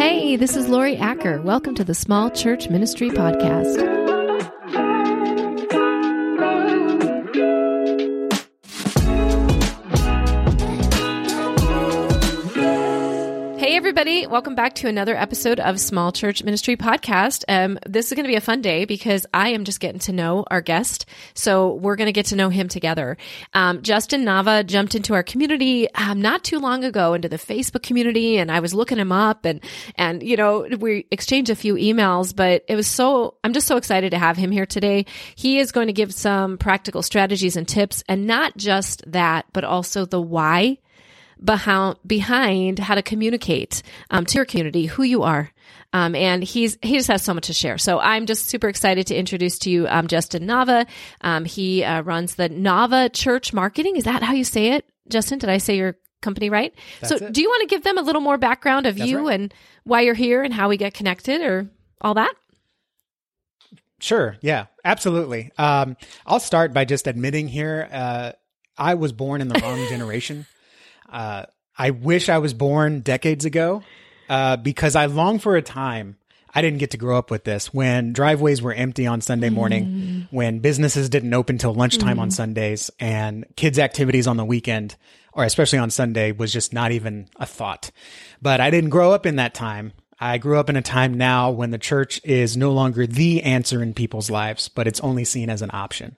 Hey, this is Laurie Acker. Welcome to the Small Church Ministry Podcast. Everybody. Welcome back to another episode of Small Church Ministry Podcast. Um, this is going to be a fun day because I am just getting to know our guest. So we're going to get to know him together. Um, Justin Nava jumped into our community um, not too long ago into the Facebook community and I was looking him up and, and, you know, we exchanged a few emails, but it was so, I'm just so excited to have him here today. He is going to give some practical strategies and tips and not just that, but also the why behind behind how to communicate um, to your community who you are. Um, and he's he just has so much to share. So I'm just super excited to introduce to you um, Justin Nava. Um, he uh, runs the Nava Church Marketing. Is that how you say it, Justin? Did I say your company right? That's so it. do you want to give them a little more background of That's you right. and why you're here and how we get connected or all that? Sure. Yeah, absolutely. Um, I'll start by just admitting here, uh, I was born in the wrong generation. Uh, I wish I was born decades ago, uh, because I long for a time. I didn't get to grow up with this when driveways were empty on Sunday morning, when businesses didn't open till lunchtime on Sundays, and kids' activities on the weekend, or especially on Sunday, was just not even a thought. But I didn't grow up in that time. I grew up in a time now when the church is no longer the answer in people's lives, but it's only seen as an option.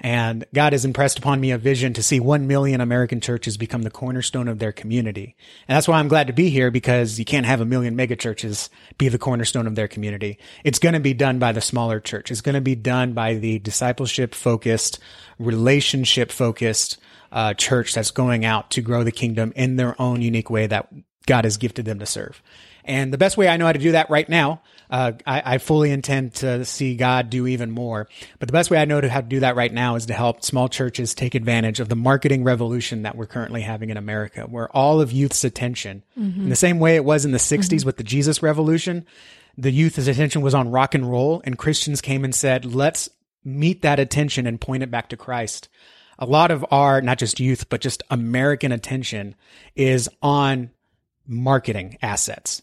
And God has impressed upon me a vision to see 1 million American churches become the cornerstone of their community. And that's why I'm glad to be here because you can't have a million mega churches be the cornerstone of their community. It's going to be done by the smaller church. It's going to be done by the discipleship focused, relationship focused, uh, church that's going out to grow the kingdom in their own unique way that God has gifted them to serve. And the best way I know how to do that right now, uh, I, I fully intend to see God do even more. But the best way I know to how to do that right now is to help small churches take advantage of the marketing revolution that we're currently having in America, where all of youth's attention, in the same way it was in the 60s with the Jesus revolution, the youth's attention was on rock and roll, and Christians came and said, let's meet that attention and point it back to Christ. A lot of our not just youth but just american attention is on marketing assets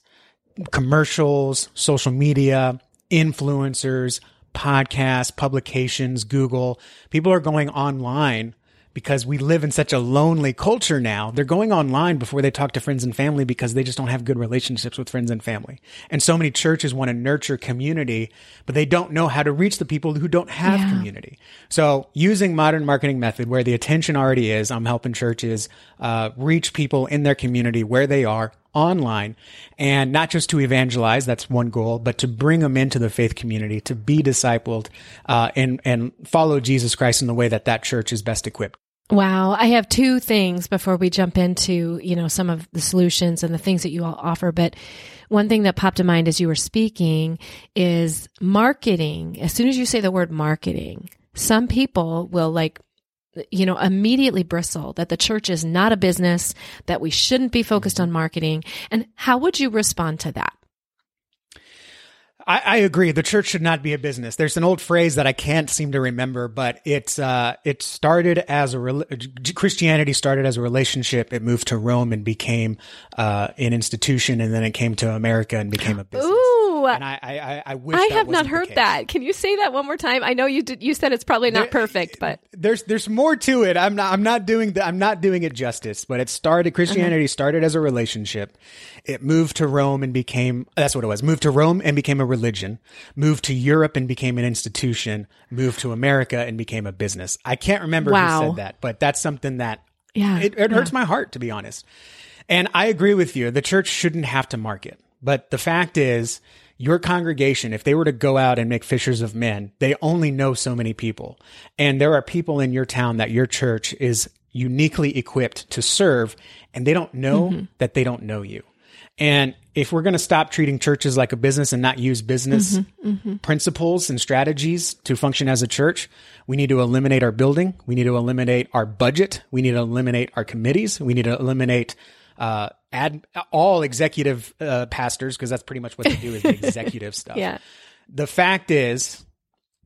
commercials social media influencers podcasts publications google people are going online because we live in such a lonely culture now. They're going online before they talk to friends and family because they just don't have good relationships with friends and family. And so many churches want to nurture community, but they don't know how to reach the people who don't have Yeah. community. So using modern marketing method where the attention already is, I'm helping churches uh, reach people in their community where they are online and not just to evangelize that's one goal but to bring them into the faith community to be discipled uh, and and follow jesus christ in the way that that church is best equipped Wow. I have two things before we jump into, you know, some of the solutions and the things that you all offer. But one thing that popped to mind as you were speaking is marketing. As soon as you say the word marketing, some people will like, you know, immediately bristle that the church is not a business, that we shouldn't be focused on marketing. And how would you respond to that? I, I agree. The church should not be a business. There's an old phrase that I can't seem to remember, but it's uh, it started as a rel- Christianity started as a relationship. It moved to Rome and became uh, an institution, and then it came to America and became a business. Ooh. Uh, and I, I, I- wish I have not heard that. Can you say that one more time? I know you did, you said it's probably not perfect, but there's there's more to it. I'm not I'm not doing the, I'm not doing it justice. But it started Christianity uh-huh. started as a relationship. It moved to Rome and became that's what it was. Moved to Rome and became a religion. Moved to Europe and became an institution. Moved to America and became a business. I can't remember Wow. who said that, but that's something that Yeah, it, it hurts my heart to be honest. And I agree with you. The church shouldn't have to market. But the fact is, your congregation, if they were to go out and make fishers of men, they only know so many people. And there are people in your town that your church is uniquely equipped to serve, and they don't know mm-hmm. that they don't know you. And if we're going to stop treating churches like a business and not use business mm-hmm. Mm-hmm. principles and strategies to function as a church, we need to eliminate our building. We need to eliminate our budget. We need to eliminate our committees. We need to eliminate uh, add all executive uh, pastors because that's pretty much what they do is the executive stuff. yeah. The fact is,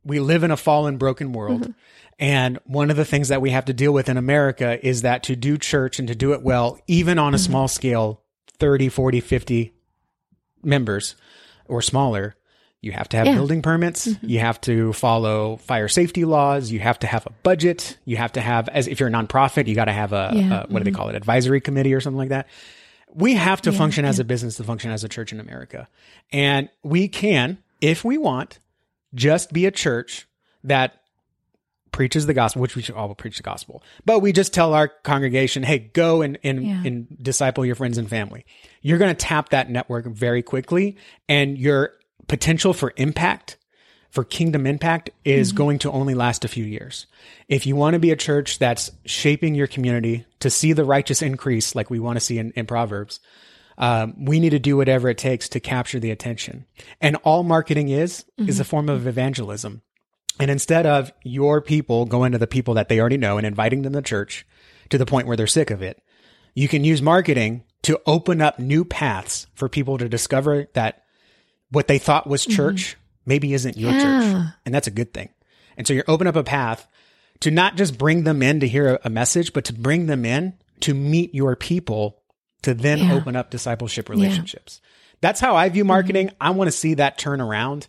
we live in a fallen, broken world. And one of the things that we have to deal with in America is that to do church and to do it well, even on a small scale, 30, 40, 50, members or smaller, you have to have Yeah. building permits. Mm-hmm. You have to follow fire safety laws. You have to have a budget. You have to have, as if you're a nonprofit, you got to have a, Yeah. a what do they mm-hmm. call it, advisory committee or something like that. We have to function as a business to function as a church in America, and we can, if we want, just be a church that preaches the gospel, which we should all preach the gospel. But we just tell our congregation, hey, go and, and, Yeah. and disciple your friends and family. You're going to tap that network very quickly and your potential for impact, for kingdom impact is going to only last a few years. If you want to be a church that's shaping your community to see the righteous increase like we want to see in, in Proverbs, um, we need to do whatever it takes to capture the attention. And all marketing is, is a form of evangelism. And instead of your people going to the people that they already know and inviting them to church to the point where they're sick of it, you can use marketing to open up new paths for people to discover that what they thought was mm-hmm. church maybe isn't your Yeah. church. And that's a good thing. And so you're open up a path to not just bring them in to hear a, message, but to bring them in to meet your people to then Yeah. open up discipleship relationships. That's how I view mm-hmm. marketing. I want to see that turn around.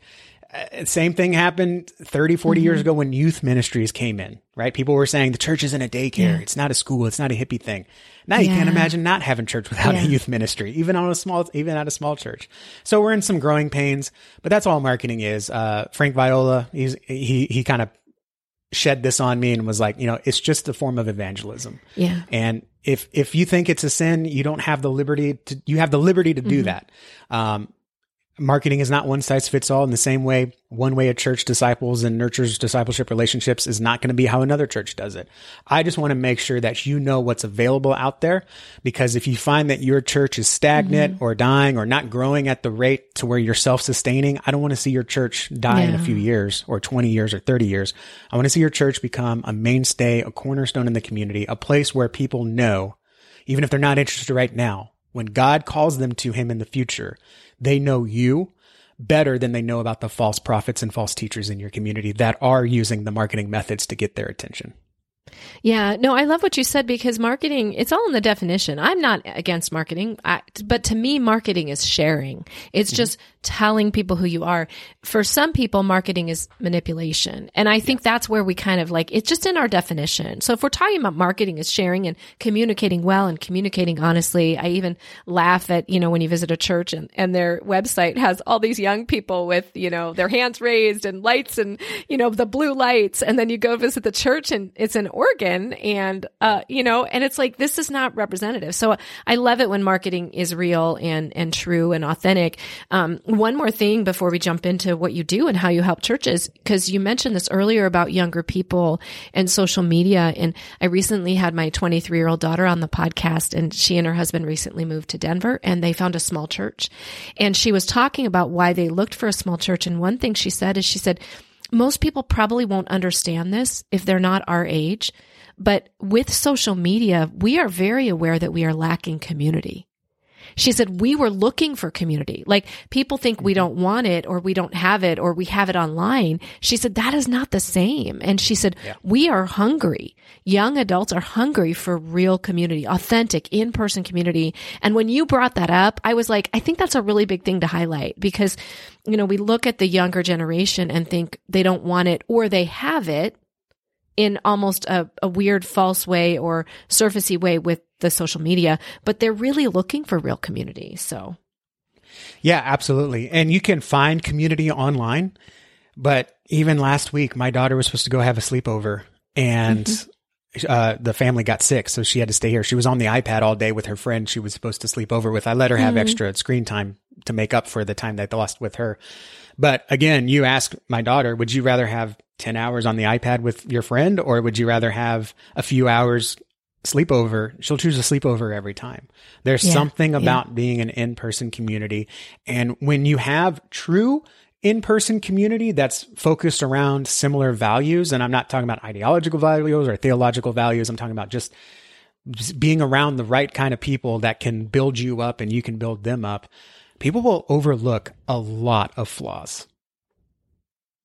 Uh, same thing happened 30, 40 years ago when youth ministries came in, right? People were saying the church isn't a daycare. Yeah. It's not a school. It's not a hippie thing. Now you can't imagine not having church without Yeah. a youth ministry, even on a small, even at a small church. So we're in some growing pains, but that's all marketing is. Uh, Frank Viola, he's, he, he kind of shed this on me and was like, you know, it's just a form of evangelism. Yeah. And if if you think it's a sin, you don't have the liberty to you have the liberty to do that. Um, marketing is not one size fits all. In the same way, one way a church disciples and nurtures discipleship relationships is not going to be how another church does it. I just want to make sure that you know what's available out there, because if you find that your church is stagnant mm-hmm. or dying or not growing at the rate to where you're self sustaining, I don't want to see your church die in a few years or 20 years or 30 years. I want to see your church become a mainstay, a cornerstone in the community, a place where people know, even if they're not interested right now, when God calls them to him in the future, they know you better than they know about the false prophets and false teachers in your community that are using the marketing methods to get their attention. Yeah, no, I love what you said because marketing, it's all in the definition. I'm not against marketing, I, but to me, marketing is sharing. It's mm-hmm. just telling people who you are. For some people, marketing is manipulation. And I think that's where we kind of like, it's just in our definition. So if we're talking about marketing is sharing and communicating well and communicating honestly, I even laugh at, you know, when you visit a church and, and their website has all these young people with, you know, their hands raised and lights and, you know, the blue lights. And then you go visit the church and it's an organ and, uh, you know, and it's like, this is not representative. So I love it when marketing is real and, and true and authentic. Um, one more thing before we jump into what you do and how you help churches, because you mentioned this earlier about younger people and social media. And I recently had my 23 year old daughter on the podcast and she and her husband recently moved to Denver and they found a small church. And she was talking about why they looked for a small church. And one thing she said is she said, most people probably won't understand this if they're not our age. But with social media, we are very aware that we are lacking community. She said, we were looking for community. Like people think we mm-hmm. don't want it or we don't have it or we have it online. She said, that is not the same. And she said, we are hungry. Young adults are hungry for real community, authentic in-person community. And when you brought that up, I was like, I think that's a really big thing to highlight because, you know, we look at the younger generation and think they don't want it or they have it in almost a, a weird false way or surfacey way with the social media, but they're really looking for real community. So Yeah, absolutely. And you can find community online. But even last week, my daughter was supposed to go have a sleepover and mm-hmm. Uh, the family got sick. So she had to stay here. She was on the iPad all day with her friend she was supposed to sleep over with. I let her have extra screen time to make up for the time that they lost with her. But again, you ask my daughter, would you rather have 10 hours on the iPad with your friend or would you rather have a few hours sleepover? She'll choose a sleepover every time. There's Yeah, something yeah. about being an in-person community. And when you have true in-person community that's focused around similar values, and I'm not talking about ideological values or theological values, I'm talking about just just being around the right kind of people that can build you up and you can build them up, people will overlook a lot of flaws.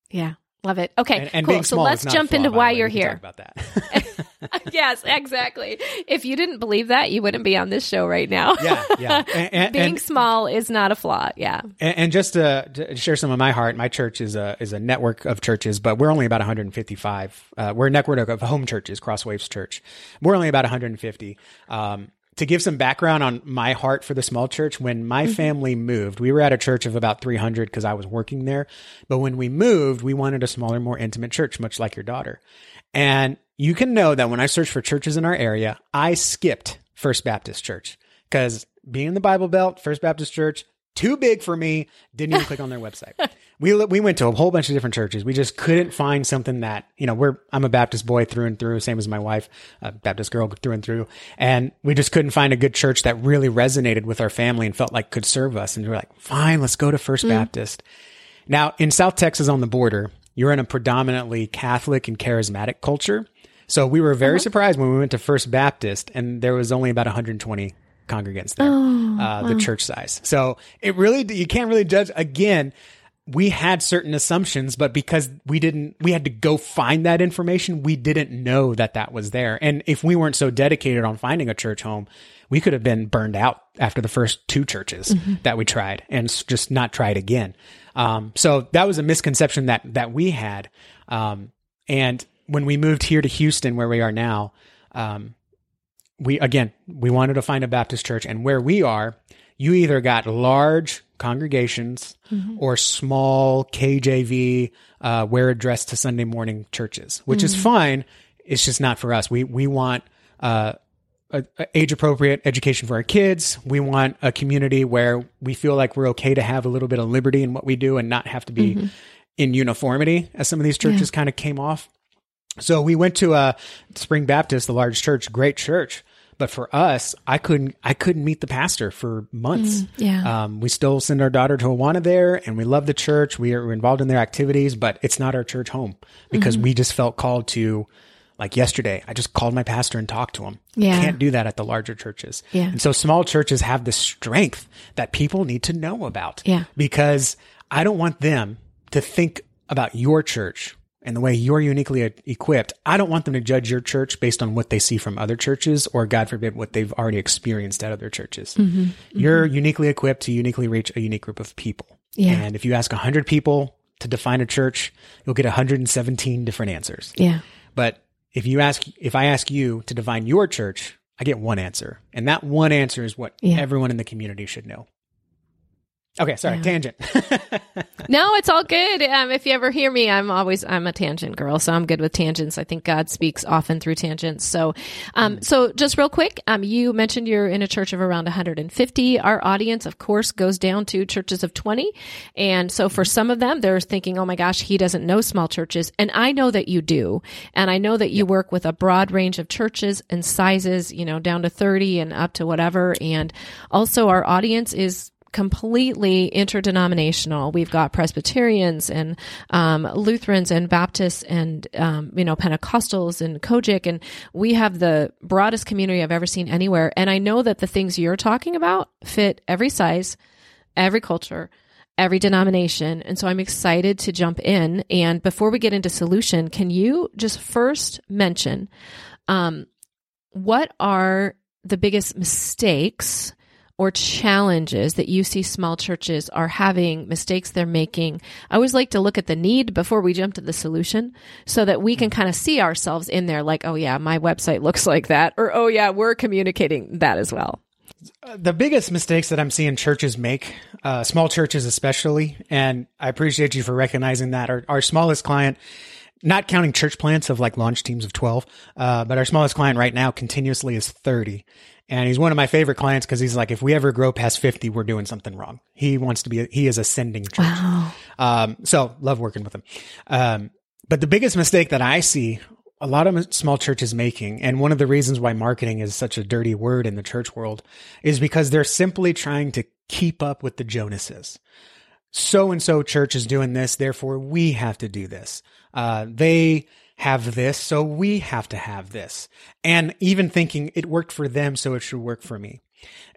yeah, Love it. Okay, And, and cool. So let's is not a jump flaw, into why you're here. talk about that. yes, exactly. If you didn't believe that, you wouldn't be on this show right now. yeah, yeah. And, and, Being small is not a flaw. Yeah. And, and just to, to share some of my heart, my church is a is a network of churches, but we're only about 155. Uh, we're a network of home churches, Crosswaves Church. We're only about 150. Um, to give some background on my heart for the small church, when my mm-hmm. family moved, we were at a church of about 300 because I was working there. But when we moved, we wanted a smaller, more intimate church, much like your daughter. And you can know that when I searched for churches in our area, I skipped First Baptist Church because being in the Bible Belt, First Baptist Church, too big for me. Didn't even click on their website. We we went to a whole bunch of different churches. We just couldn't find something that you know. We're I'm a Baptist boy through and through, same as my wife, a Baptist girl through and through, and we just couldn't find a good church that really resonated with our family and felt like could serve us. And we we're like, fine, let's go to First mm. Baptist. Now in South Texas on the border, you're in a predominantly Catholic and charismatic culture. So we were very uh-huh. surprised when we went to First Baptist and there was only about 120 congregants there, uh, the church size. So it really, you can't really judge. Again, we had certain assumptions, but because we didn't, we had to go find that information. We didn't know that that was there. And if we weren't so dedicated on finding a church home, we could have been burned out after the first two churches that we tried and just not tried again. Um, so that was a misconception that, that we had. Um, and when we moved here to Houston, where we are now, um, we again we wanted to find a Baptist church, and where we are, you either got large congregations or small KJV, uh, wear a dress to Sunday morning churches, which is fine. It's just not for us. We we want uh, age appropriate education for our kids. We want a community where we feel like we're okay to have a little bit of liberty in what we do and not have to be in uniformity, as some of these churches kind of came off. So we went to uh, Spring Baptist, the large church, great church. But for us, I couldn't I couldn't meet the pastor for months. yeah. Um, we still send our daughter to Awana there, and we love the church. We are involved in their activities, but it's not our church home because we just felt called to. Like yesterday, I just called my pastor and talked to him. Yeah. You Can't do that at the larger churches. Yeah. And so small churches have the strength that people need to know about. Yeah. Because I don't want them to think about your church and the way you're uniquely equipped. I don't want them to judge your church based on what they see from other churches or, God forbid, what they've already experienced at other churches. Mm-hmm. You're uniquely equipped to uniquely reach a unique group of people. Yeah. And if you ask 100 people to define a church, you'll get 117 different answers. Yeah. But if you ask, if I ask you to define your church, I get one answer. And that one answer is what Yeah. everyone in the community should know. Okay, sorry, Yeah. tangent. No, it's all good. Um, if you ever hear me, I'm always I'm a tangent girl, so I'm good with tangents. I think God speaks often through tangents. So, um, so just real quick, um, you mentioned you're in a church of around 150. Our audience, of course, goes down to churches of 20, and so for some of them, they're thinking, "Oh my gosh, he doesn't know small churches," and I know that you do, and I know that you work with a broad range of churches and sizes, you know, down to 30 and up to whatever, and also our audience is completely interdenominational. We've got Presbyterians and um, Lutherans and Baptists and um, you know Pentecostals and COGIC, and we have the broadest community I've ever seen anywhere. And I know that the things you're talking about fit every size, every culture. Every denomination. And so I'm excited to jump in. And before we get into solution, can you just first mention um, what are the biggest mistakes or challenges that you see small churches are having, mistakes they're making. I always like to look at the need before we jump to the solution so that we can kind of see ourselves in there like, oh, yeah, my website looks like that. Or, oh, yeah, we're communicating that as well. the biggest mistakes that I'm seeing churches make, uh, small churches especially, and I appreciate you for recognizing that. Our, our smallest client, not counting church plants of like launch teams of 12, uh, but our smallest client right now continuously is 30. And he's one of my favorite clients because he's like, if we ever grow past 50, we're doing something wrong. He wants to be, he is ascending church. Um, so love working with him. Um, but the biggest mistake that I see a lot of small churches making, and one of the reasons why marketing is such a dirty word in the church world is because they're simply trying to keep up with the Joneses. So and so church is doing this, therefore we have to do this. Uh, they have this, so we have to have this. And even thinking it worked for them, so it should work for me.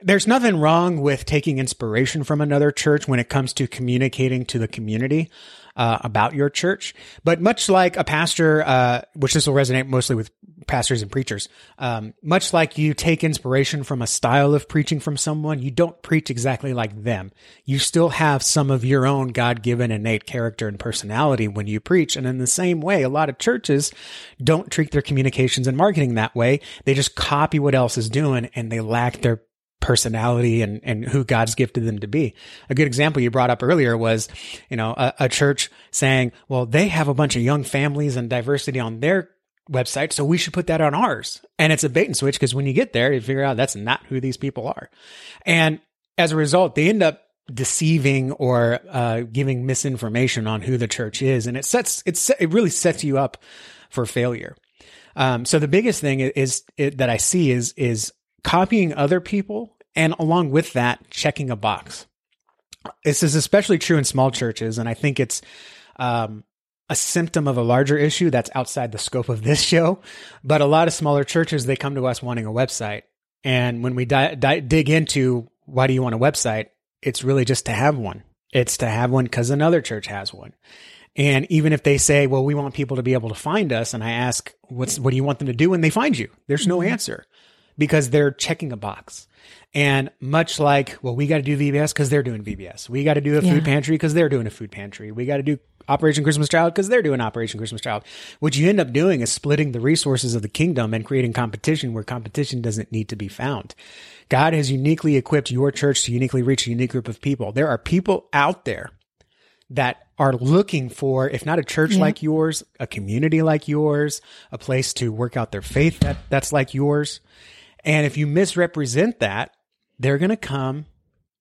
There's nothing wrong with taking inspiration from another church when it comes to communicating to the community uh, about your church. But much like a pastor, uh, which this will resonate mostly with pastors and preachers, um, much like you take inspiration from a style of preaching from someone, you don't preach exactly like them. You still have some of your own God given innate character and personality when you preach. And in the same way, a lot of churches don't treat their communications and marketing that way. They just copy what else is doing and they lack their personality and, and who God's gifted them to be. A good example you brought up earlier was, you know, a, a church saying, well, they have a bunch of young families and diversity on their website, so we should put that on ours. And it's a bait and switch because when you get there, you figure out that's not who these people are. And as a result, they end up deceiving or uh, giving misinformation on who the church is, and it sets it's it really sets you up for failure. Um, so the biggest thing is, is that I see is is copying other people and along with that, checking a box. This is especially true in small churches, and I think it's um, a symptom of a larger issue that's outside the scope of this show. But a lot of smaller churches, they come to us wanting a website. And when we di- di- dig into why do you want a website, it's really just to have one. It's to have one because another church has one. And even if they say, well, we want people to be able to find us, and I ask, what's, what do you want them to do when they find you? There's no mm-hmm. answer because they're checking a box. And much like, well, we got to do VBS because they're doing VBS. We got to do a yeah. food pantry because they're doing a food pantry. We got to do Operation Christmas Child because they're doing Operation Christmas Child. What you end up doing is splitting the resources of the kingdom and creating competition where competition doesn't need to be found. God has uniquely equipped your church to uniquely reach a unique group of people. There are people out there that are looking for, if not a church yeah. like yours, a community like yours, a place to work out their faith that, that's like yours. And if you misrepresent that, they're going to come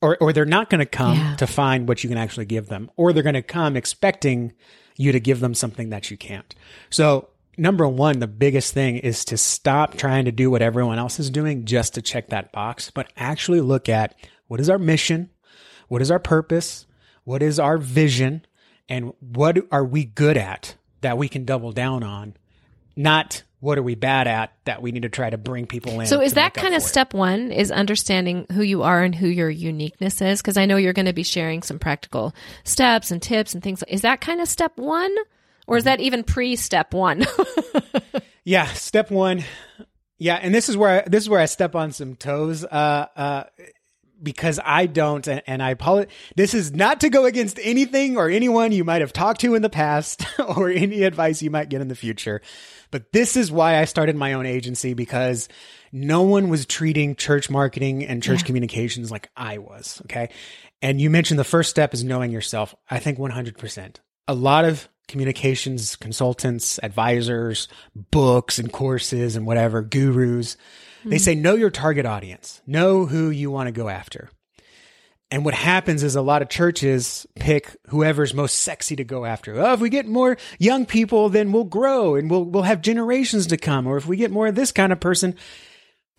or, or they're not going to come yeah. to find what you can actually give them, or they're going to come expecting you to give them something that you can't. So number one, the biggest thing is to stop trying to do what everyone else is doing just to check that box, but actually look at what is our mission? What is our purpose? What is our vision? And what are we good at that we can double down on? Not what are we bad at that we need to try to bring people in. So is that kind of step one is understanding who you are and who your uniqueness is? Because I know you're going to be sharing some practical steps and tips and things. Is that kind of step one, or is that even pre step one? yeah, step one. Yeah, and this is where I, this is where I step on some toes. Uh, uh, because I don't, and, and I apologize. This is not to go against anything or anyone you might have talked to in the past or any advice you might get in the future. But this is why I started my own agency because no one was treating church marketing and church yeah. communications like I was. Okay. And you mentioned the first step is knowing yourself. I think 100%. A lot of communications consultants, advisors, books and courses and whatever, gurus, mm-hmm. they say know your target audience, know who you want to go after. And what happens is a lot of churches pick whoever's most sexy to go after. Oh, if we get more young people, then we'll grow and we'll, we'll have generations to come. Or if we get more of this kind of person,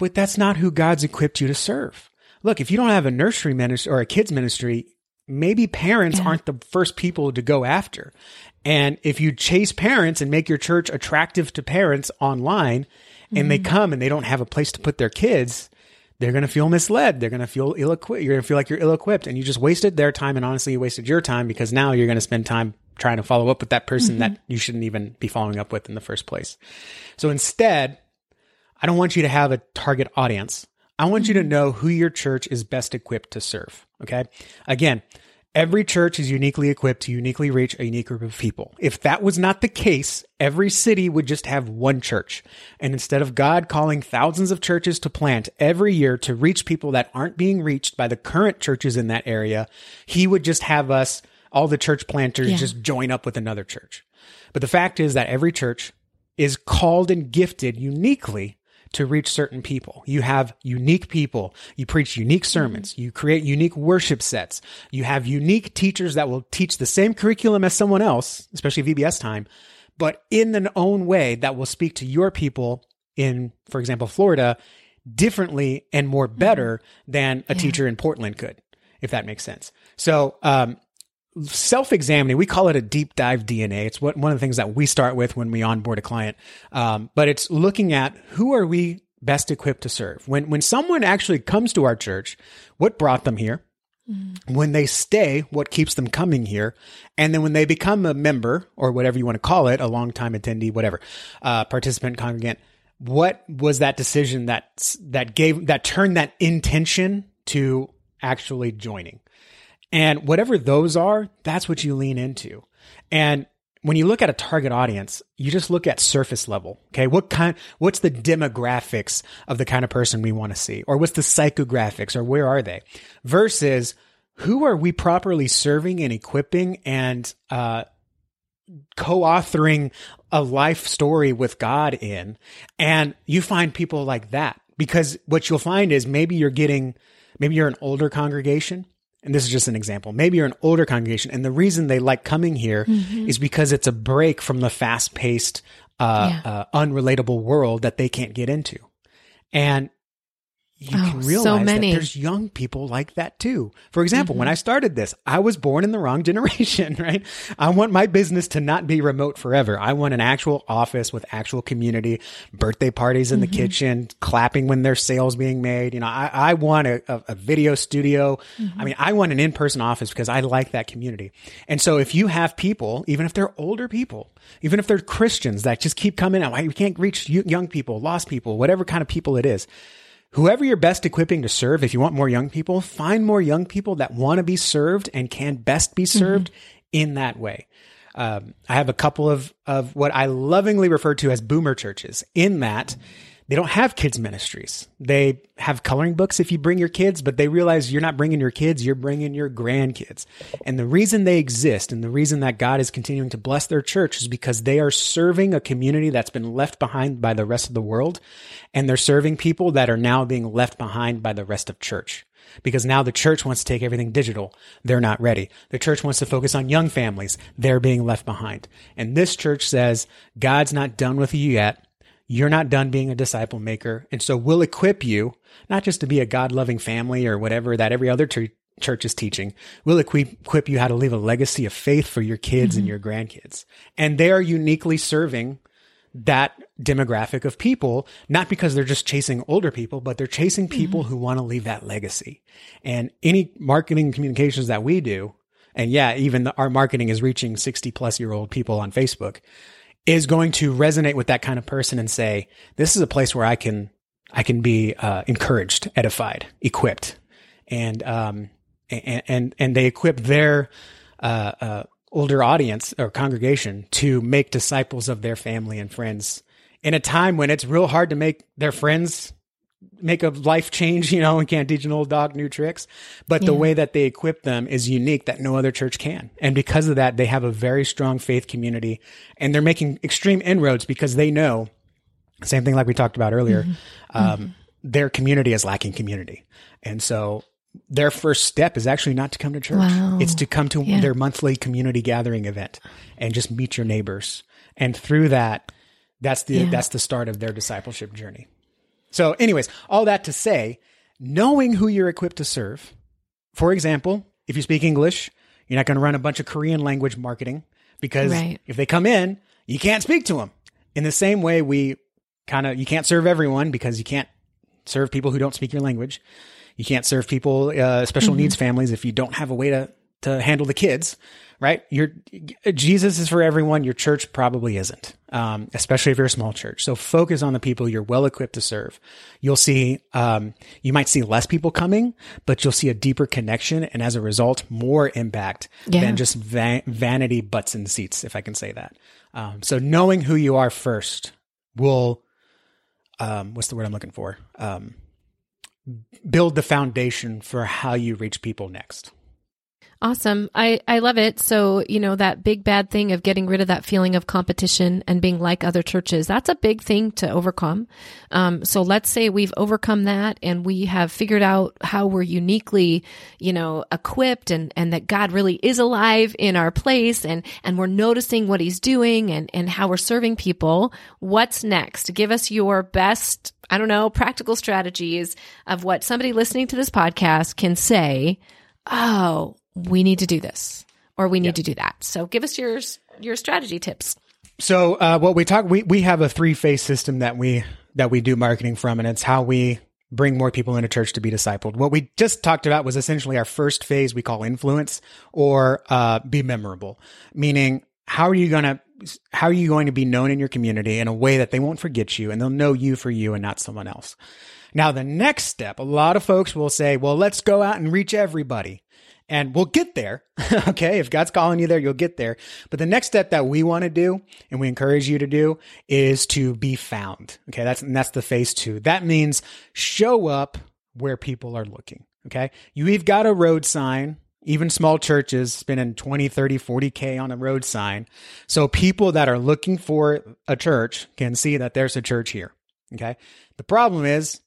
but that's not who God's equipped you to serve. Look, if you don't have a nursery ministry or a kids ministry, maybe parents yeah. aren't the first people to go after. And if you chase parents and make your church attractive to parents online and mm-hmm. they come and they don't have a place to put their kids, they're going to feel misled. They're going to feel ill equipped. You're going to feel like you're ill equipped and you just wasted their time. And honestly, you wasted your time because now you're going to spend time trying to follow up with that person mm-hmm. that you shouldn't even be following up with in the first place. So instead, I don't want you to have a target audience. I want you to mm-hmm. know who your church is best equipped to serve. Okay. Again, Every church is uniquely equipped to uniquely reach a unique group of people. If that was not the case, every city would just have one church. And instead of God calling thousands of churches to plant every year to reach people that aren't being reached by the current churches in that area, he would just have us, all the church planters, yeah. just join up with another church. But the fact is that every church is called and gifted uniquely to reach certain people. You have unique people. You preach unique sermons. You create unique worship sets. You have unique teachers that will teach the same curriculum as someone else, especially VBS time, but in an own way that will speak to your people in, for example, Florida differently and more better mm-hmm. than a yeah. teacher in Portland could, if that makes sense. So, um, self-examining we call it a deep dive dna it's what one of the things that we start with when we onboard a client um, but it's looking at who are we best equipped to serve? When when someone actually comes to our church, what brought them here? When they stay, what keeps them coming here? And then when they become a member or whatever you want to call it, a long time attendee, whatever, uh, participant, congregant, what was that decision that that gave that turned that intention to actually joining? And whatever those are, that's what you lean into. And when you look at a target audience, you just look at surface level. Okay. What kind, what's the demographics of the kind of person we want to see? Or what's the psychographics or where are they? Versus who are we properly serving and equipping and, uh, co-authoring a life story with God in. And you find people like that because what you'll find is maybe you're getting, maybe you're an older congregation and this is just an example. Maybe you're an older congregation, and the reason they like coming here mm-hmm. is because it's a break from the fast paced, uh, yeah. uh, unrelatable world that they can't get into. And you oh, can realize so that there's young people like that too. For example, mm-hmm. when I started this, I was born in the wrong generation, right? I want my business to not be remote forever. I want an actual office with actual community, birthday parties in mm-hmm. the kitchen, clapping when there's sales being made. You know, I, I want a, a, a, video studio. Mm-hmm. I mean, I want an in-person office because I like that community. And so if you have people, even if they're older people, even if they're Christians that just keep coming out, we can't reach young people, lost people, whatever kind of people it is whoever you're best equipping to serve, if you want more young people, find more young people that want to be served and can best be served mm-hmm. in that way. Um, I have a couple of, of what I lovingly refer to as boomer churches in that they don't have kids ministries. They have coloring books if you bring your kids, but they realize you're not bringing your kids, you're bringing your grandkids. And the reason they exist and the reason that God is continuing to bless their church is because they are serving a community that's been left behind by the rest of the world. And they're serving people that are now being left behind by the rest of church because now the church wants to take everything digital. They're not ready. The church wants to focus on young families. They're being left behind. And this church says, God's not done with you yet. You're not done being a disciple maker. And so we'll equip you, not just to be a God loving family or whatever that every other ch- church is teaching. We'll equip, equip you how to leave a legacy of faith for your kids mm-hmm. and your grandkids. And they are uniquely serving that demographic of people, not because they're just chasing older people, but they're chasing people mm-hmm. who want to leave that legacy. And any marketing communications that we do, and yeah, even the, our marketing is reaching 60 plus year old people on Facebook is going to resonate with that kind of person and say, this is a place where I can, I can be, uh, encouraged, edified, equipped. And, um, and, and, and they equip their, uh, uh, older audience or congregation to make disciples of their family and friends in a time when it's real hard to make their friends make a life change, you know, and can't teach an old dog new tricks. But yeah. the way that they equip them is unique that no other church can. And because of that, they have a very strong faith community and they're making extreme inroads because they know, same thing like we talked about earlier, mm-hmm. Um, mm-hmm. their community is lacking community. And so their first step is actually not to come to church. Wow. It's to come to yeah. their monthly community gathering event and just meet your neighbors. And through that, that's the, yeah. that's the start of their discipleship journey. So, anyways, all that to say, knowing who you're equipped to serve. For example, if you speak English, you're not going to run a bunch of Korean language marketing because right. if they come in, you can't speak to them. In the same way, we kind of, you can't serve everyone because you can't serve people who don't speak your language. You can't serve people, uh, special mm-hmm. needs families if you don't have a way to, to handle the kids right? Your Jesus is for everyone. Your church probably isn't, um, especially if you're a small church. So focus on the people you're well equipped to serve. You'll see, um, you might see less people coming, but you'll see a deeper connection, and as a result, more impact yeah. than just va- vanity butts and seats, if I can say that. Um, so knowing who you are first will, um, what's the word I'm looking for? Um, build the foundation for how you reach people next. Awesome. I, I love it. So, you know, that big bad thing of getting rid of that feeling of competition and being like other churches, that's a big thing to overcome. Um, so let's say we've overcome that and we have figured out how we're uniquely, you know, equipped and, and that God really is alive in our place and, and we're noticing what he's doing and, and how we're serving people. What's next? Give us your best, I don't know, practical strategies of what somebody listening to this podcast can say. Oh, we need to do this or we need yep. to do that. So give us your your strategy tips. So uh, what we talk we we have a three phase system that we that we do marketing from, and it's how we bring more people into church to be discipled. What we just talked about was essentially our first phase we call influence or uh, be memorable, meaning how are you going to how are you going to be known in your community in a way that they won't forget you and they'll know you for you and not someone else. Now, the next step, a lot of folks will say, well, let's go out and reach everybody. And we'll get there. okay. If God's calling you there, you'll get there. But the next step that we want to do and we encourage you to do is to be found. Okay. That's, that's the phase two. That means show up where people are looking. Okay. You've got a road sign. Even small churches spending 20, 30, 40K on a road sign. So people that are looking for a church can see that there's a church here. Okay. The problem is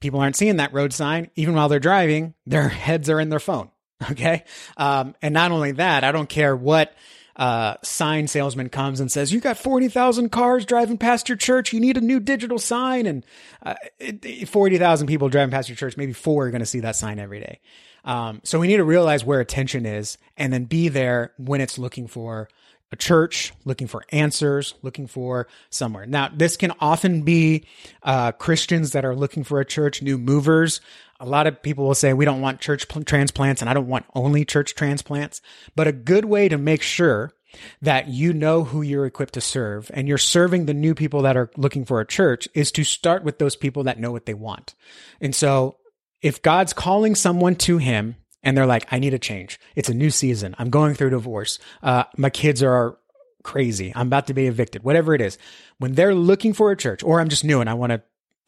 people aren't seeing that road sign. Even while they're driving, their heads are in their phone. Okay. Um, and not only that, I don't care what uh, sign salesman comes and says, "You got forty thousand cars driving past your church. You need a new digital sign." And uh, forty thousand people driving past your church, maybe four are going to see that sign every day. Um, so we need to realize where attention is, and then be there when it's looking for a church, looking for answers, looking for somewhere. Now, this can often be uh, Christians that are looking for a church, new movers. A lot of people will say, we don't want church pl- transplants, and I don't want only church transplants. But a good way to make sure that you know who you're equipped to serve and you're serving the new people that are looking for a church is to start with those people that know what they want. And so if God's calling someone to him and they're like, I need a change. It's a new season. I'm going through divorce. Uh, my kids are crazy. I'm about to be evicted, whatever it is. When they're looking for a church, or I'm just new and I want to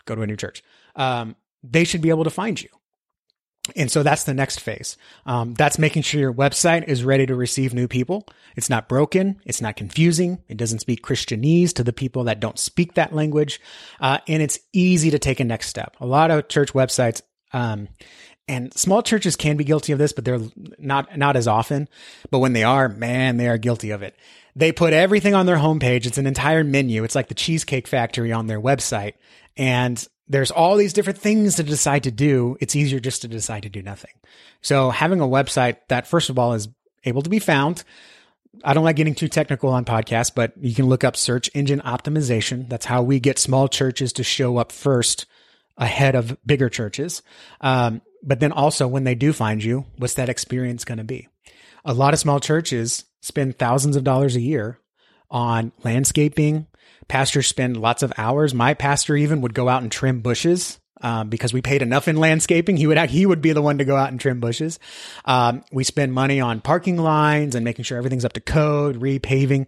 go to a new church, um, they should be able to find you. And so that's the next phase. Um, that's making sure your website is ready to receive new people. It's not broken. It's not confusing. It doesn't speak Christianese to the people that don't speak that language. Uh, and it's easy to take a next step. A lot of church websites, um, and small churches can be guilty of this, but they're not, not as often. But when they are, man, they are guilty of it. They put everything on their homepage. It's an entire menu. It's like the Cheesecake Factory on their website. And there's all these different things to decide to do. It's easier just to decide to do nothing. So having a website that, first of all, is able to be found. I don't like getting too technical on podcasts, but you can look up search engine optimization. That's how we get small churches to show up first ahead of bigger churches. Um, but then also when they do find you, what's that experience going to be? A lot of small churches spend thousands of dollars a year on landscaping. Pastors spend lots of hours. My pastor even would go out and trim bushes um, because we paid enough in landscaping. He would he would be the one to go out and trim bushes. Um, we spend money on parking lines and making sure everything's up to code, repaving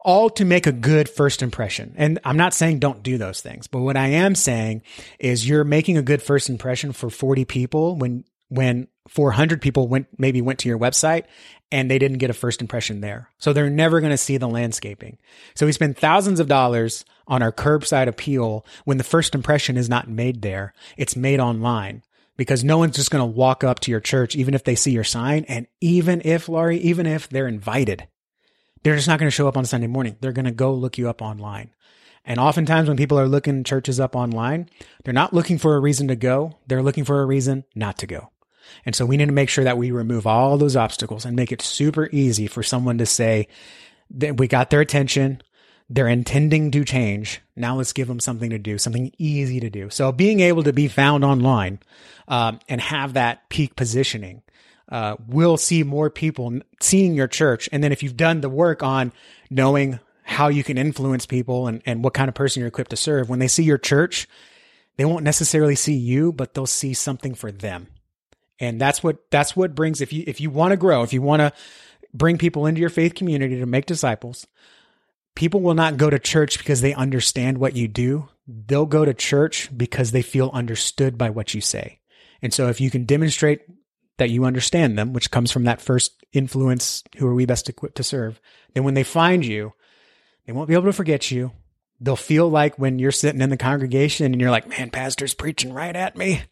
all to make a good first impression. And I'm not saying don't do those things, but what I am saying is you're making a good first impression for 40 people when when 400 people went maybe went to your website and they didn't get a first impression there. So they're never going to see the landscaping. So we spend thousands of dollars on our curbside appeal when the first impression is not made there. It's made online because no one's just going to walk up to your church even if they see your sign and even if Laurie even if they're invited they're just not going to show up on Sunday morning. They're going to go look you up online. And oftentimes when people are looking churches up online, they're not looking for a reason to go. They're looking for a reason not to go. And so we need to make sure that we remove all those obstacles and make it super easy for someone to say that we got their attention. They're intending to change. Now let's give them something to do, something easy to do. So being able to be found online um, and have that peak positioning uh, will see more people seeing your church. And then if you've done the work on knowing how you can influence people and, and what kind of person you're equipped to serve, when they see your church, they won't necessarily see you, but they'll see something for them. And that's what that's what brings if you if you want to grow, if you want to bring people into your faith community to make disciples, people will not go to church because they understand what you do. They'll go to church because they feel understood by what you say. And so if you can demonstrate that you understand them, which comes from that first influence, who are we best equipped to serve, then when they find you, they won't be able to forget you. They'll feel like when you're sitting in the congregation and you're like, man, pastor's preaching right at me.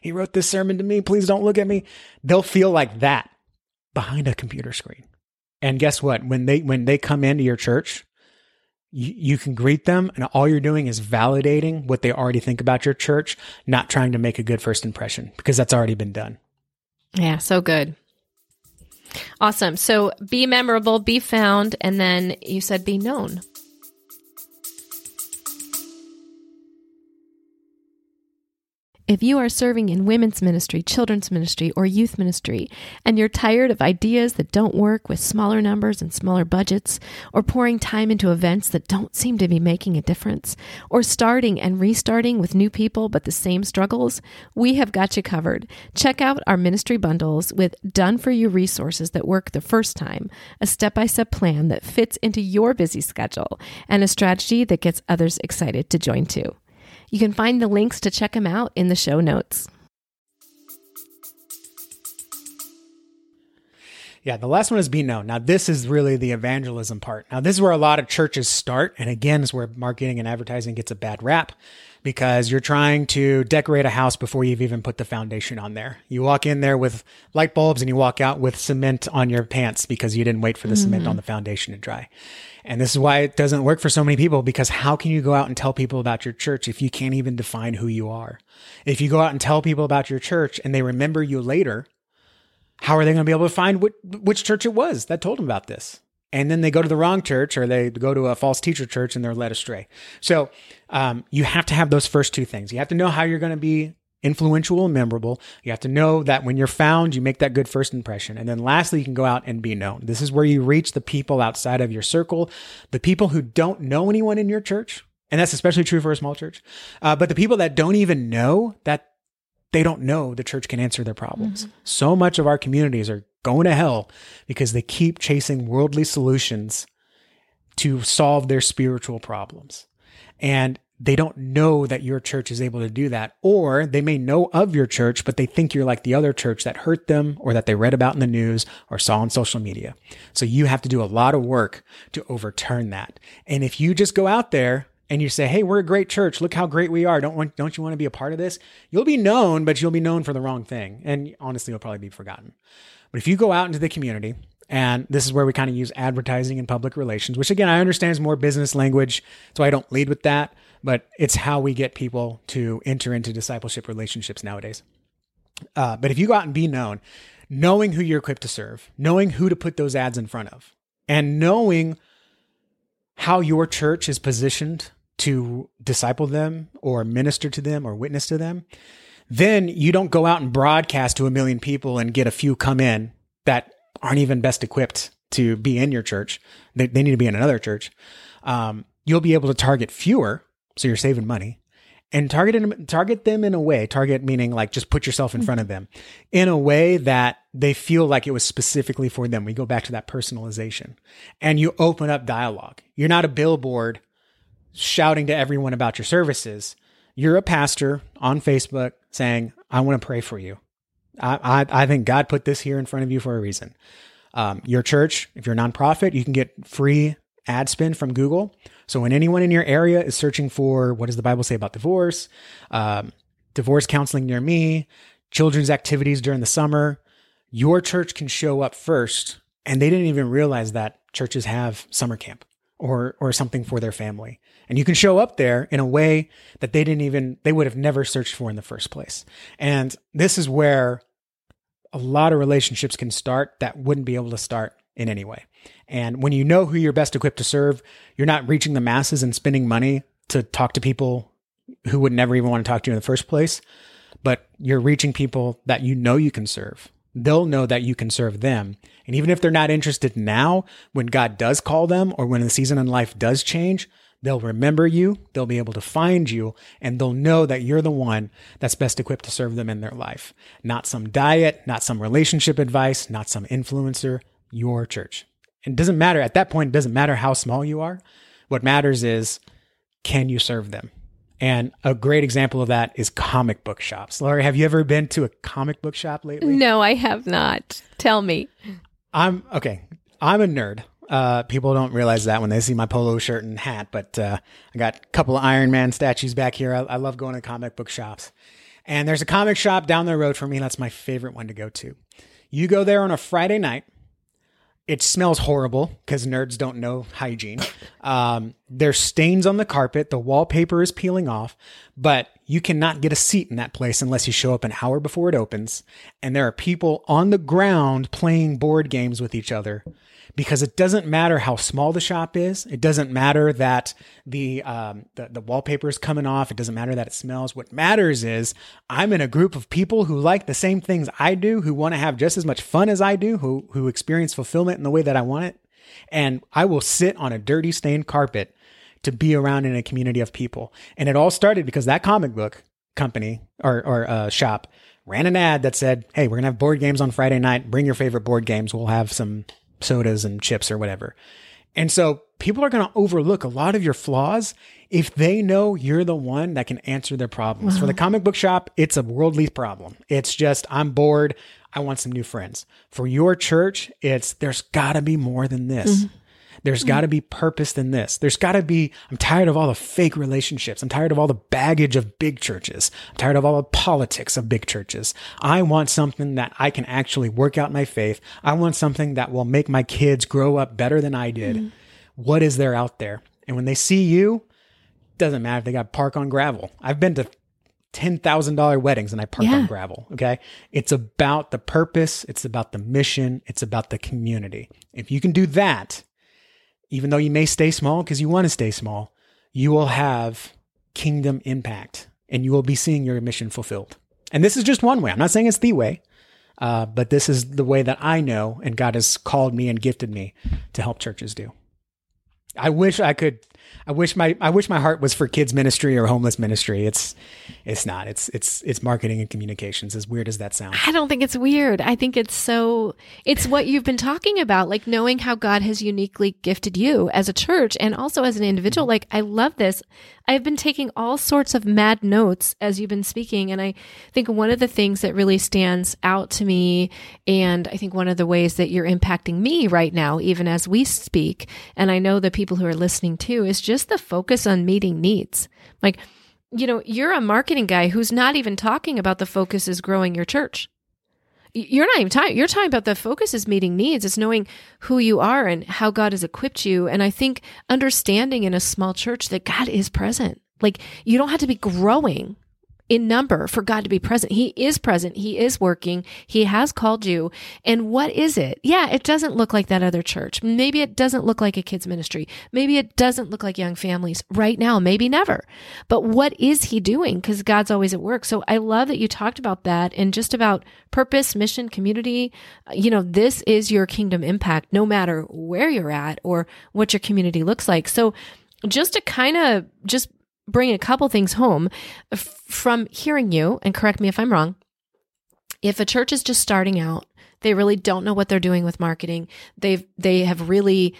He wrote this sermon to me. Please don't look at me. They'll feel like that behind a computer screen. And guess what? When they, when they come into your church, you, you can greet them and all you're doing is validating what they already think about your church, not trying to make a good first impression because that's already been done. Yeah, so good. Awesome. So be memorable, be found, and then you said be known. If you are serving in women's ministry, children's ministry, or youth ministry, and you're tired of ideas that don't work with smaller numbers and smaller budgets, or pouring time into events that don't seem to be making a difference, or starting and restarting with new people but the same struggles, we have got you covered. Check out our ministry bundles with done for you resources that work the first time, a step by step plan that fits into your busy schedule, and a strategy that gets others excited to join too. You can find the links to check them out in the show notes. Yeah, the last one is be known. Now, this is really the evangelism part. Now, this is where a lot of churches start. And again, is where marketing and advertising gets a bad rap because you're trying to decorate a house before you've even put the foundation on there. You walk in there with light bulbs and you walk out with cement on your pants because you didn't wait for the mm-hmm. cement on the foundation to dry. And this is why it doesn't work for so many people because how can you go out and tell people about your church if you can't even define who you are? If you go out and tell people about your church and they remember you later, how are they going to be able to find which, church it was that told them about this? And then they go to the wrong church or they go to a false teacher church and they're led astray. So um, you have to have those first two things. You have to know how you're going to be influential and memorable. You have to know that when you're found, you make that good first impression. And then lastly, you can go out and be known. This is where you reach the people outside of your circle, the people who don't know anyone in your church. And that's especially true for a small church. Uh, but the people that don't even know that they don't know the church can answer their problems. Mm-hmm. So much of our communities are going to hell because they keep chasing worldly solutions to solve their spiritual problems. And they don't know that your church is able to do that. Or they may know of your church, but they think you're like the other church that hurt them or that they read about in the news or saw on social media. So you have to do a lot of work to overturn that. And if you just go out there and you say, Hey, we're a great church. Look how great we are. Don't want, don't you want to be a part of this? You'll be known, but you'll be known for the wrong thing. And honestly, you'll probably be forgotten. But if you go out into the community and this is where we kind of use advertising and public relations, which again, I understand is more business language. So I don't lead with that but it's how we get people to enter into discipleship relationships nowadays. Uh, but if you go out and be known, knowing who you're equipped to serve, knowing who to put those ads in front of, and knowing how your church is positioned to disciple them or minister to them or witness to them, then you don't go out and broadcast to a million people and get a few come in that aren't even best equipped to be in your church. They, they need to be in another church. Um, you'll be able to target fewer so you're saving money. And target them, target them in a way, target meaning like just put yourself in mm-hmm. front of them in a way that they feel like it was specifically for them. We go back to that personalization and you open up dialogue. You're not a billboard shouting to everyone about your services. You're a pastor on Facebook saying, I want to pray for you. I, I, I think God put this here in front of you for a reason. Um, your church, if you're a nonprofit, you can get free ad spend from Google. So when anyone in your area is searching for what does the Bible say about divorce, um, divorce counseling near me, children's activities during the summer, your church can show up first. And they didn't even realize that churches have summer camp or or something for their family. And you can show up there in a way that they didn't even they would have never searched for in the first place. And this is where a lot of relationships can start that wouldn't be able to start in any way. And when you know who you're best equipped to serve, you're not reaching the masses and spending money to talk to people who would never even want to talk to you in the first place, but you're reaching people that you know you can serve. They'll know that you can serve them. And even if they're not interested now, when God does call them or when the season in life does change, they'll remember you, they'll be able to find you, and they'll know that you're the one that's best equipped to serve them in their life. Not some diet, not some relationship advice, not some influencer, your church. It doesn't matter at that point, it doesn't matter how small you are. What matters is can you serve them? And a great example of that is comic book shops. Laurie, have you ever been to a comic book shop lately? No, I have not. Tell me. I'm okay. I'm a nerd. Uh, people don't realize that when they see my polo shirt and hat, but uh, I got a couple of Iron Man statues back here. I, I love going to comic book shops. And there's a comic shop down the road for me. That's my favorite one to go to. You go there on a Friday night it smells horrible because nerds don't know hygiene. Um, there's stains on the carpet. The wallpaper is peeling off, but you cannot get a seat in that place unless you show up an hour before it opens. And there are people on the ground playing board games with each other because it doesn't matter how small the shop is. It doesn't matter that the, um, the, the wallpaper is coming off. It doesn't matter that it smells. What matters is I'm in a group of people who like the same things I do, who want to have just as much fun as I do, who, who experience fulfillment in the way that I want it. And I will sit on a dirty stained carpet to be around in a community of people. And it all started because that comic book company or, or uh, shop ran an ad that said, Hey, we're going to have board games on Friday night. Bring your favorite board games. We'll have some sodas and chips or whatever. And so people are going to overlook a lot of your flaws if they know you're the one that can answer their problems. Wow. For the comic book shop, it's a worldly problem. It's just, I'm bored. I want some new friends. For your church, it's, there's got to be more than this. Mm-hmm. There's got to be purpose in this. There's got to be, I'm tired of all the fake relationships. I'm tired of all the baggage of big churches. I'm tired of all the politics of big churches. I want something that I can actually work out my faith. I want something that will make my kids grow up better than I did. Mm-hmm. What is there out there? And when they see you, doesn't matter if they got park on gravel. I've been to $10,000 weddings and I park yeah. on gravel. Okay. It's about the purpose. It's about the mission. It's about the community. If you can do that, even though you may stay small because you want to stay small, you will have kingdom impact and you will be seeing your mission fulfilled. And this is just one way. I'm not saying it's the way, uh, but this is the way that I know and God has called me and gifted me to help churches do. I wish I could I wish my I wish my heart was for kids ministry or homeless ministry. It's it's not. It's it's it's marketing and communications. As weird as that sounds. I don't think it's weird. I think it's so it's what you've been talking about, like knowing how God has uniquely gifted you as a church and also as an individual. Mm-hmm. Like I love this. I've been taking all sorts of mad notes as you've been speaking. And I think one of the things that really stands out to me, and I think one of the ways that you're impacting me right now, even as we speak, and I know the people who are listening too, is just the focus on meeting needs. Like, you know, you're a marketing guy who's not even talking about the focus is growing your church. You're not even talking, you're talking about the focus is meeting needs. It's knowing who you are and how God has equipped you. And I think understanding in a small church that God is present. Like you don't have to be growing in number for God to be present. He is present. He is working. He has called you. And what is it? Yeah, it doesn't look like that other church. Maybe it doesn't look like a kids ministry. Maybe it doesn't look like young families right now. Maybe never. But what is he doing? Because God's always at work. So I love that you talked about that and just about purpose, mission, community. You know, this is your kingdom impact no matter where you're at or what your community looks like. So just to kind of just bring a couple things home uh, from hearing you, and correct me if I'm wrong. If a church is just starting out, they really don't know what they're doing with marketing. They've they have really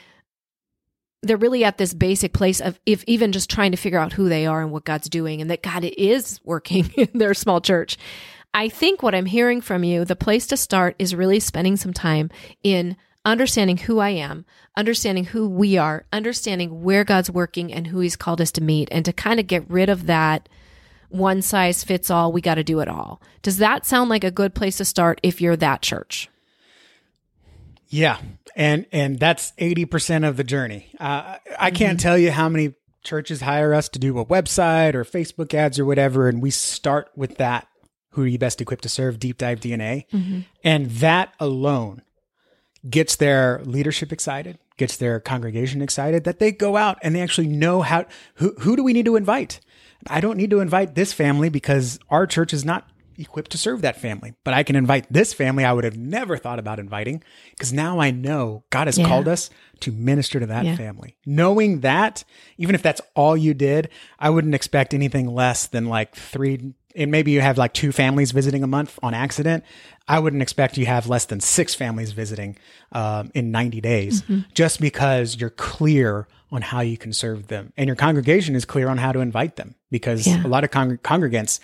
they're really at this basic place of if even just trying to figure out who they are and what God's doing and that God is working in their small church. I think what I'm hearing from you, the place to start is really spending some time in understanding who I am, understanding who we are, understanding where God's working and who He's called us to meet, and to kind of get rid of that one size fits all, we got to do it all. Does that sound like a good place to start if you're that church? Yeah. And and that's 80% of the journey. Uh, I can't mm-hmm. tell you how many churches hire us to do a website or Facebook ads or whatever and we start with that who are you best equipped to serve deep dive DNA. Mm-hmm. And that alone gets their leadership excited, gets their congregation excited that they go out and they actually know how who who do we need to invite? I don't need to invite this family because our church is not equipped to serve that family. But I can invite this family I would have never thought about inviting because now I know God has yeah. called us to minister to that yeah. family. Knowing that, even if that's all you did, I wouldn't expect anything less than like three and maybe you have like two families visiting a month on accident. I wouldn't expect you have less than six families visiting um, in 90 days mm-hmm. just because you're clear on how you can serve them and your congregation is clear on how to invite them because yeah. a lot of con- congregants,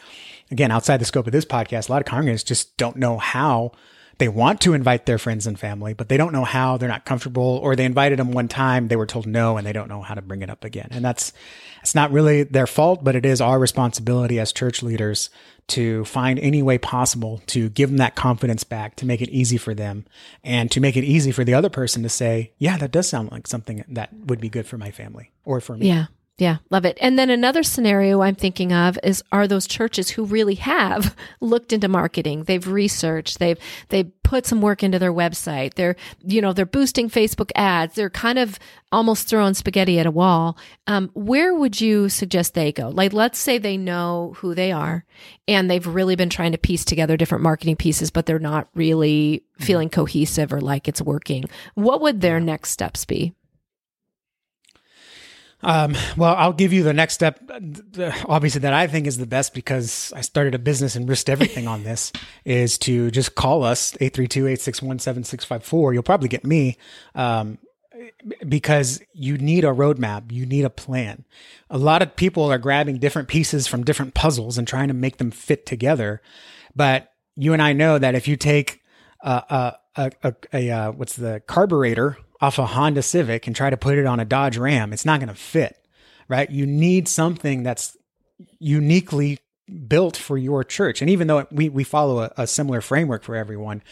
again, outside the scope of this podcast, a lot of congregants just don't know how they want to invite their friends and family, but they don't know how. They're not comfortable, or they invited them one time, they were told no, and they don't know how to bring it up again. And that's it's not really their fault, but it is our responsibility as church leaders to find any way possible to give them that confidence back, to make it easy for them, and to make it easy for the other person to say, "Yeah, that does sound like something that would be good for my family or for me." Yeah. Yeah, love it. And then another scenario I'm thinking of is are those churches who really have looked into marketing. They've researched, they've they've put some work into their website. They're, you know, they're boosting Facebook ads. They're kind of almost throwing spaghetti at a wall. Um, where would you suggest they go? Like let's say they know who they are and they've really been trying to piece together different marketing pieces, but they're not really feeling cohesive or like it's working. What would their next steps be? Um, well, I'll give you the next step, obviously, that I think is the best because I started a business and risked everything on this is to just call us 832 861 7654. You'll probably get me. Um, because you need a roadmap, you need a plan. A lot of people are grabbing different pieces from different puzzles and trying to make them fit together. But you and I know that if you take a, a, a, a, a what's the carburetor off a Honda Civic and try to put it on a Dodge Ram, it's not going to fit, right? You need something that's uniquely built for your church. And even though we, we follow a, a, similar framework for everyone,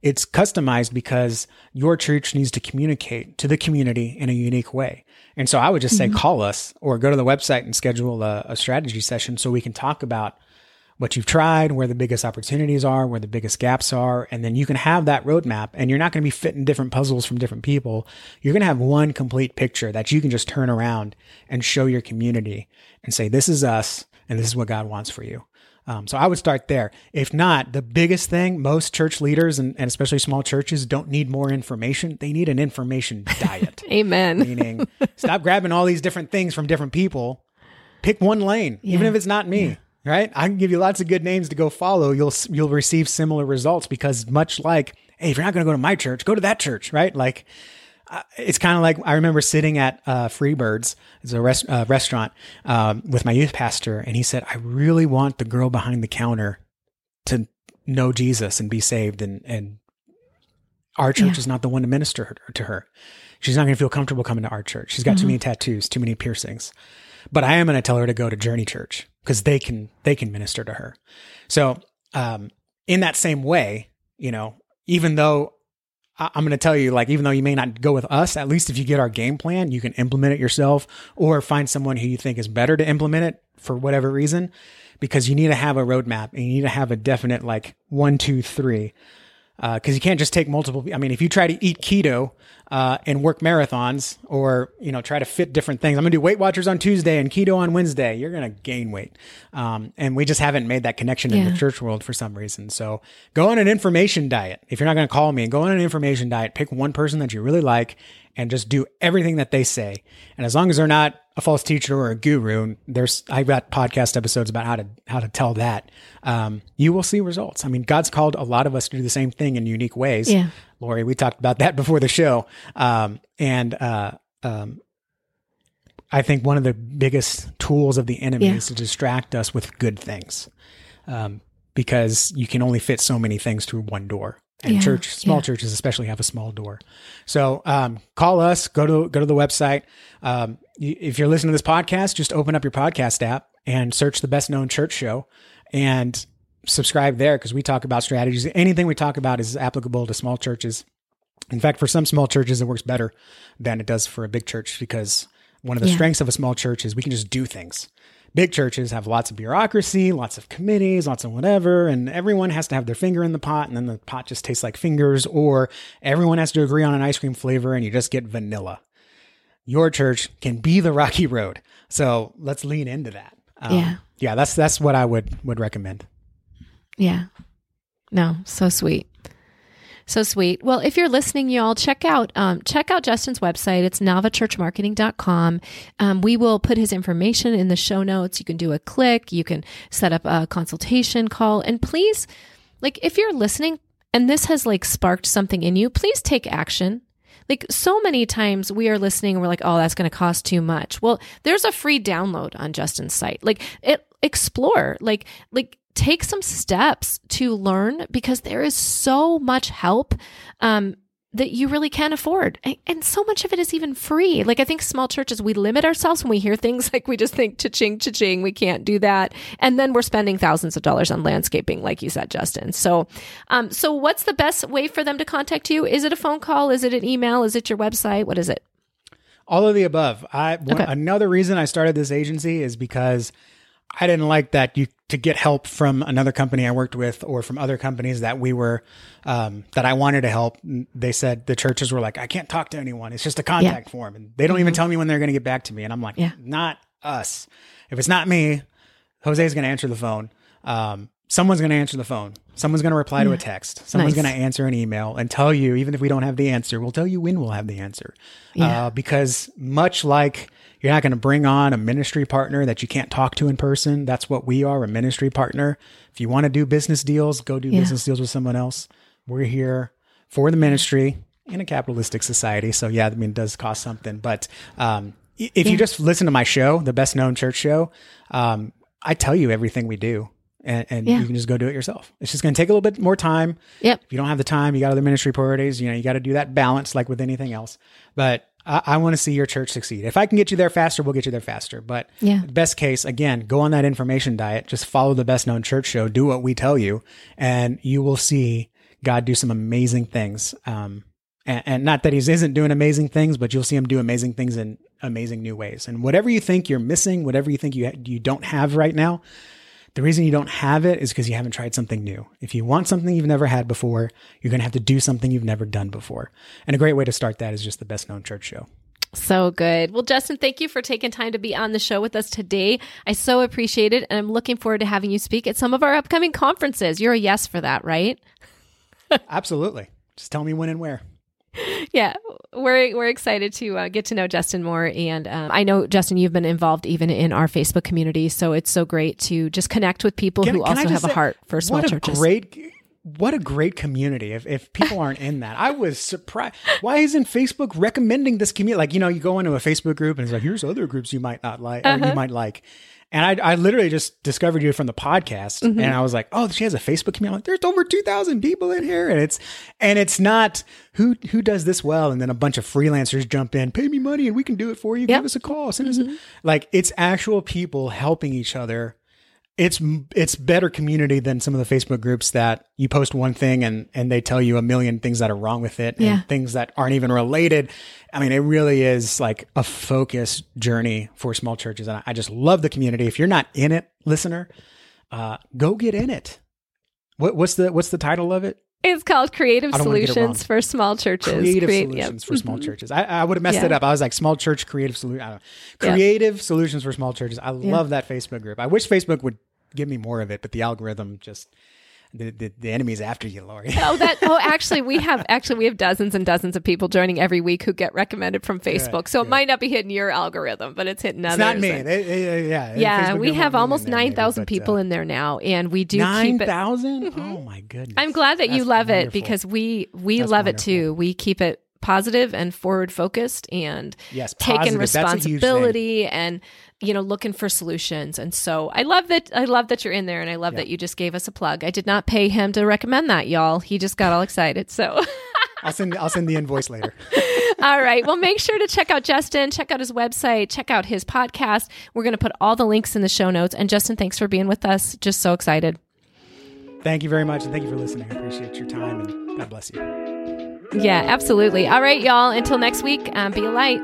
it's customized because your church needs to communicate to the community in a unique way. And so I would just say mm-hmm. call us or go to the website and schedule a, a strategy session so we can talk about what you've tried, where the biggest opportunities are, where the biggest gaps are, and then you can have that roadmap and you're not going to be fitting different puzzles from different people. You're going to have one complete picture that you can just turn around and show your community and say, this is us and this is what God wants for you. Um, so I would start there. If not, the biggest thing, most church leaders and, and especially small churches don't need more information. They need an information diet. Amen. Meaning, stop grabbing all these different things from different people. Pick one lane, yeah. even if it's not me. Yeah right? I can give you lots of good names to go follow. You'll you'll receive similar results because much like, hey, if you're not going to go to my church, go to that church, right? Like, uh, it's kind of like I remember sitting at uh, Freebirds, it's a rest, uh, restaurant um, with my youth pastor, and he said, "I really want the girl behind the counter to know Jesus and be saved, and and our church yeah. is not the one to minister her, to her. She's not going to feel comfortable coming to our church. She's got mm-hmm. too many tattoos, too many piercings." But I am going to tell her to go to Journey Church because they can they can minister to her. So um, in that same way, you know, even though I- I'm going to tell you, like, even though you may not go with us, at least if you get our game plan, you can implement it yourself or find someone who you think is better to implement it for whatever reason, because you need to have a roadmap and you need to have a definite, like, one, two, three because uh, you can't just take multiple. I mean, if you try to eat keto uh, and work marathons, or you know, try to fit different things. I'm gonna do Weight Watchers on Tuesday and keto on Wednesday. You're gonna gain weight, um, and we just haven't made that connection yeah. in the church world for some reason. So go on an information diet. If you're not gonna call me, and go on an information diet. Pick one person that you really like and just do everything that they say. And as long as they're not a false teacher or a guru. There's I've got podcast episodes about how to how to tell that. Um, you will see results. I mean, God's called a lot of us to do the same thing in unique ways. Yeah, Laurie, we talked about that before the show. Um, and uh, um, I think one of the biggest tools of the enemy yeah. is to distract us with good things, um, because you can only fit so many things through one door and yeah, church small yeah. churches especially have a small door. So um, call us go to go to the website. Um, if you're listening to this podcast just open up your podcast app and search the best known church show and subscribe there because we talk about strategies. Anything we talk about is applicable to small churches. In fact for some small churches it works better than it does for a big church because one of the yeah. strengths of a small church is we can just do things Big churches have lots of bureaucracy, lots of committees, lots of whatever, and everyone has to have their finger in the pot, and then the pot just tastes like fingers, or everyone has to agree on an ice cream flavor and you just get vanilla. Your church can be the rocky road. So let's lean into that. Um, yeah. Yeah, that's that's what I would would recommend. Yeah. No, so sweet. So sweet. Well, if you're listening, y'all check out um, check out Justin's website. It's navachurchmarketing.com. Um, we will put his information in the show notes. You can do a click. You can set up a consultation call. And please, like, if you're listening and this has like sparked something in you, please take action. Like so many times we are listening and we're like, oh, that's going to cost too much. Well, there's a free download on Justin's site. Like it explore, like, like take some steps to learn because there is so much help um, that you really can't afford. And so much of it is even free. Like I think small churches, we limit ourselves when we hear things like we just think cha-ching, cha-ching, we can't do that. And then we're spending thousands of dollars on landscaping, like you said, Justin. So, um, so what's the best way for them to contact you? Is it a phone call? Is it an email? Is it your website? What is it? All of the above. I one, Okay. another reason I started this agency is because I didn't like that you to get help from another company I worked with or from other companies that we were um, that I wanted to help. They said the churches were like, I can't talk to anyone. It's just a contact form, and they don't even tell me when they're going to get back to me. And I'm like, Yeah. not us. If it's not me, Jose's going to answer the phone. Um, someone's going to answer the phone. Someone's going to reply to a text. Someone's Nice. going to answer an email and tell you, even if we don't have the answer, we'll tell you when we'll have the answer. Yeah. Uh, because much like you're not going to bring on a ministry partner that you can't talk to in person, that's what we are a ministry partner. If you want to do business deals, go do Yeah. business deals with someone else. We're here for the ministry in a capitalistic society. So, yeah, I mean, it does cost something. But um, if you just listen to my show, the best known church show, um, I tell you everything we do. And, and Yeah. you can just go do it yourself. It's just going to take a little bit more time. Yep. If you don't have the time, you got other ministry priorities. You know, you got to do that balance like with anything else. But I, I want to see your church succeed. If I can get you there faster, we'll get you there faster. But Yeah. best case, again, go on that information diet. Just follow the best known church show. Do what we tell you, and you will see God do some amazing things. Um, and, and not that He isn't doing amazing things, but you'll see Him do amazing things in amazing new ways. And whatever you think you're missing, whatever you think you ha- you don't have right now, the reason you don't have it is because you haven't tried something new. If you want something you've never had before, you're going to have to do something you've never done before. And a great way to start that is just the best known church show. So good. Well, Justin, thank you for taking time to be on the show with us today. I so appreciate it. And I'm looking forward to having you speak at some of our upcoming conferences. You're a yes for that, right? Absolutely. Just tell me when and where. yeah, we're we're excited to uh, get to know Justin more, and um, I know Justin, you've been involved even in our Facebook community, so it's so great to just connect with people Can- who can also have a heart for small what churches. A great, what a great community. If, if people aren't in that, I was surprised. Why isn't Facebook recommending this community? Like, you know, you go into a Facebook group and it's like, here's other groups you might not like, or Uh-huh. you might like. And I, I literally just discovered you from the podcast, Mm-hmm. and I was like, "Oh, she has a Facebook community. Like, There's over two thousand people in here, and it's and it's not who who does this well, and then a bunch of freelancers jump in, pay me money, and we can do it for you. Yep. Mm-hmm. Give us a call. Send us a-" like it's actual people helping each other it's it's better community than some of the Facebook groups that you post one thing and and they tell you a million things that are wrong with it Yeah. and things that aren't even related. I mean, it really is like a focused journey for small churches, and I, I just love the community. If you're not in it, listener, uh, go get in it. What, what's the what's the title of it? It's called Creative I don't wanna get it Solutions for Small Churches. Creative solutions yep. for small mm-hmm. churches. I, I would have messed Yeah. it up. I was like small church creative solution. I don't know. Yeah. Creative solutions for small churches. I love that Facebook group. I wish Facebook would give me more of it, but the algorithm just the the, the enemy's after you, Laurie. Oh, that. Oh, actually, we have actually we have dozens and dozens of people joining every week who get recommended from Facebook. so it might not be hitting your algorithm, but it's hitting others. it's not me. and- They- they- yeah, yeah, we have want me in almost nine thousand people uh, in there now, and we do Nine keep it. thousand? Oh my goodness! I'm glad that you That's love it because we we That's love wonderful. it too. We keep it positive and forward focused and Yes, taking positive. That's a huge thing. responsibility and you know looking for solutions. And so I love that I love that you're in there and I love that you just gave us a plug. I did not pay him to recommend that, y'all. He just got all excited. So I'll send I'll send the invoice later. All right. Well, make sure to check out Justin, check out his website, check out his podcast. We're going to put all the links in the show notes. And Justin, thanks for being with us. Just so excited. Thank you very much, and thank you for listening. I appreciate your time, and God bless you. Yeah, absolutely. All right, y'all. Until next week, um, be a light.